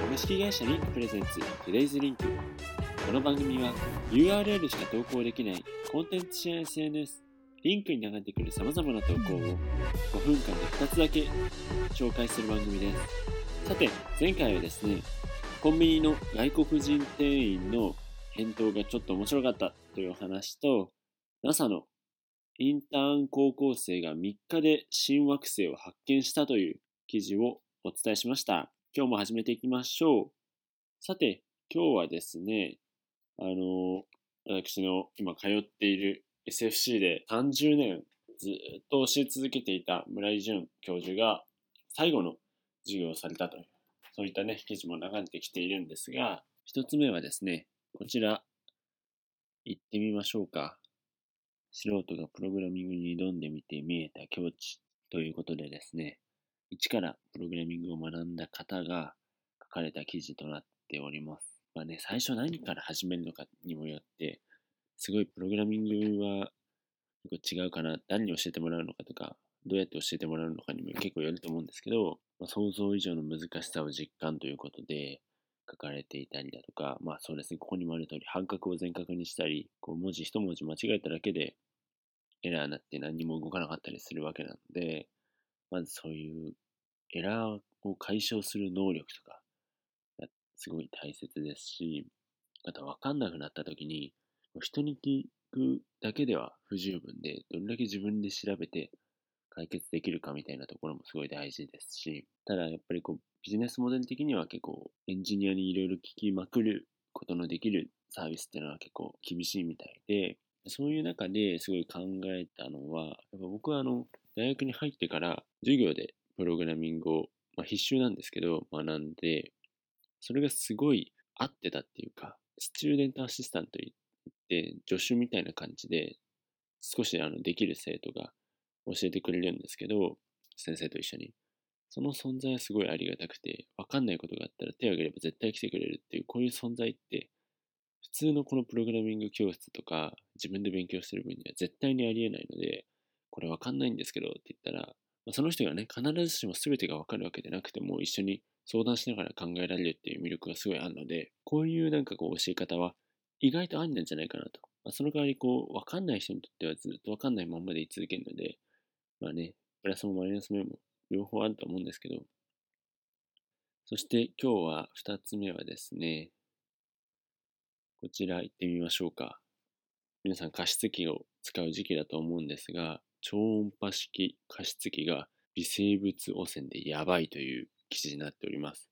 株式会社リンクプレゼンツ Today's Link この番組は URL しか投稿できないコンテンツシェア SNS リンクに流れてくる様々な投稿を5分間で2つだけ紹介する番組です。さて前回はですねコンビニの外国人店員の返答がちょっと面白かったというお話と NASA のインターン高校生が3日で新惑星を発見したという記事をお伝えしました今日も始めていきましょうさて今日はですねあの私の今通っている SFC で30年ずっと教え続けていた村井淳教授が最後の授業をされたという、そういったね、記事も流れてきているんですが、一つ目はですね、こちら、行ってみましょうか。素人がプログラミングに挑んでみて見えた境地ということでですね、一からプログラミングを学んだ方が書かれた記事となっております。まあね、最初何から始めるのかにもよって、すごいプログラミングは結構違うかな、誰に教えてもらうのかとか、どうやって教えてもらうのかにも結構よると思うんですけど、まあ、想像以上の難しさを実感ということで書かれていたりだとか、まあそうですね、ここにもある通り、半角を全角にしたり、こう文字一文字間違えただけでエラーになって何も動かなかったりするわけなので、まずそういうエラーを解消する能力とか、すごい大切ですし、あとわかんなくなった時に、人に聞くだけでは不十分で、どれだけ自分で調べて解決できるかみたいなところもすごい大事ですし、ただやっぱりこうビジネスモデル的には結構エンジニアにいろいろ聞きまくることのできるサービスっていうのは結構厳しいみたいで、そういう中ですごい考えたのは、やっぱ僕はあの大学に入ってから授業でプログラミングを、まあ、必修なんですけど学んで、それがすごい合ってたっていうか、スチューデントアシスタントで、助手みたいな感じで、少しあのできる生徒が教えてくれるんですけど、先生と一緒に。その存在はすごいありがたくて、わかんないことがあったら手を挙げれば絶対来てくれるっていう、こういう存在って、普通のこのプログラミング教室とか、自分で勉強してる分には絶対にありえないので、これわかんないんですけどって言ったら、まあ、その人がね、必ずしも全てがわかるわけでなくても、一緒に相談しながら考えられるっていう魅力がすごいあるので、こういうなんかこう教え方は意外とありなんじゃないかなと。まあ、その代わりこう、わかんない人にとってはずっとわかんないままでい続けるので、まあね、プラスもマイナス面も両方あると思うんですけど、そして今日は2つ目はですね、こちら行ってみましょうか。皆さん加湿器を使う時期だと思うんですが、超音波式加湿器が微生物汚染でやばいという記事になっております。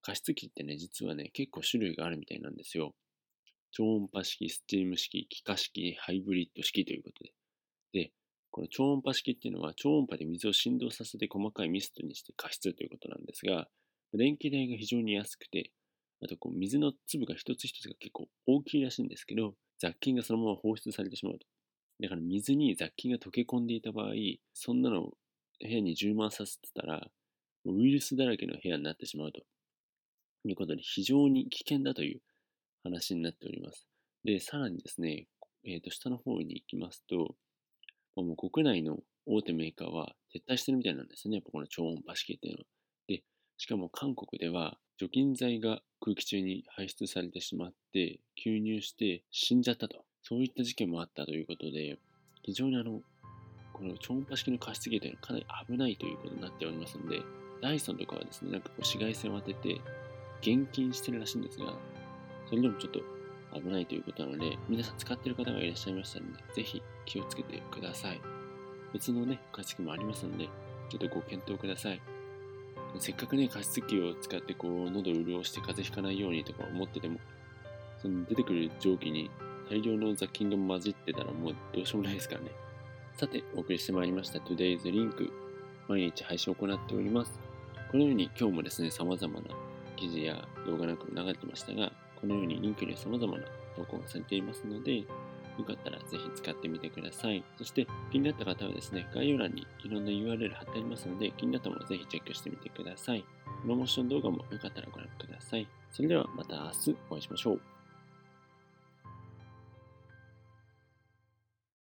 加湿器ってね、実はね、結構種類があるみたいなんですよ。超音波式、スチーム式、気化式、ハイブリッド式ということで。で、この超音波式っていうのは超音波で水を振動させて細かいミストにして加湿ということなんですが、電気代が非常に安くて、あとこう水の粒が一つ一つが結構大きいらしいんですけど、雑菌がそのまま放出されてしまうと。だから水に雑菌が溶け込んでいた場合、そんなの部屋に充満させてたら、ウイルスだらけの部屋になってしまうということで非常に危険だという話になっております。で、さらにですね、えっ、ー、と、下の方に行きますと、もう国内の大手メーカーは撤退してるみたいなんですね、やっぱこの超音波式っていうのは。で、しかも韓国では除菌剤が空気中に排出されてしまって、吸入して死んじゃったと。そういった事件もあったということで、非常にあの、この超音波式の加湿器というのはかなり危ないということになっておりますので、ダイソンとかはですね、なんかこう紫外線を当てて、厳禁してるらしいんですが、それでもちょっと危ないということなので、皆さん使ってる方がいらっしゃいましたらね、ぜひ気をつけてください。別のね、加湿器もありますので、ちょっとご検討ください。せっかくね、加湿器を使ってこう、喉を潤して風邪ひかないようにとか思ってても、その出てくる蒸気に大量の雑菌が混じってたらもうどうしようもないですからね。さて、お送りしてまいりました Today's Link。毎日配信を行っております。このように今日もですね、様々な記事や動画なんかも流れてましたが、このようにリンクには様々な投稿がされていますので、よかったらぜひ使ってみてください。そして気になった方はですね、概要欄にいろんな URL 貼ってありますので、気になったものぜひチェックしてみてください。プロモーション動画もよかったらご覧ください。それではまた明日お会いしましょう。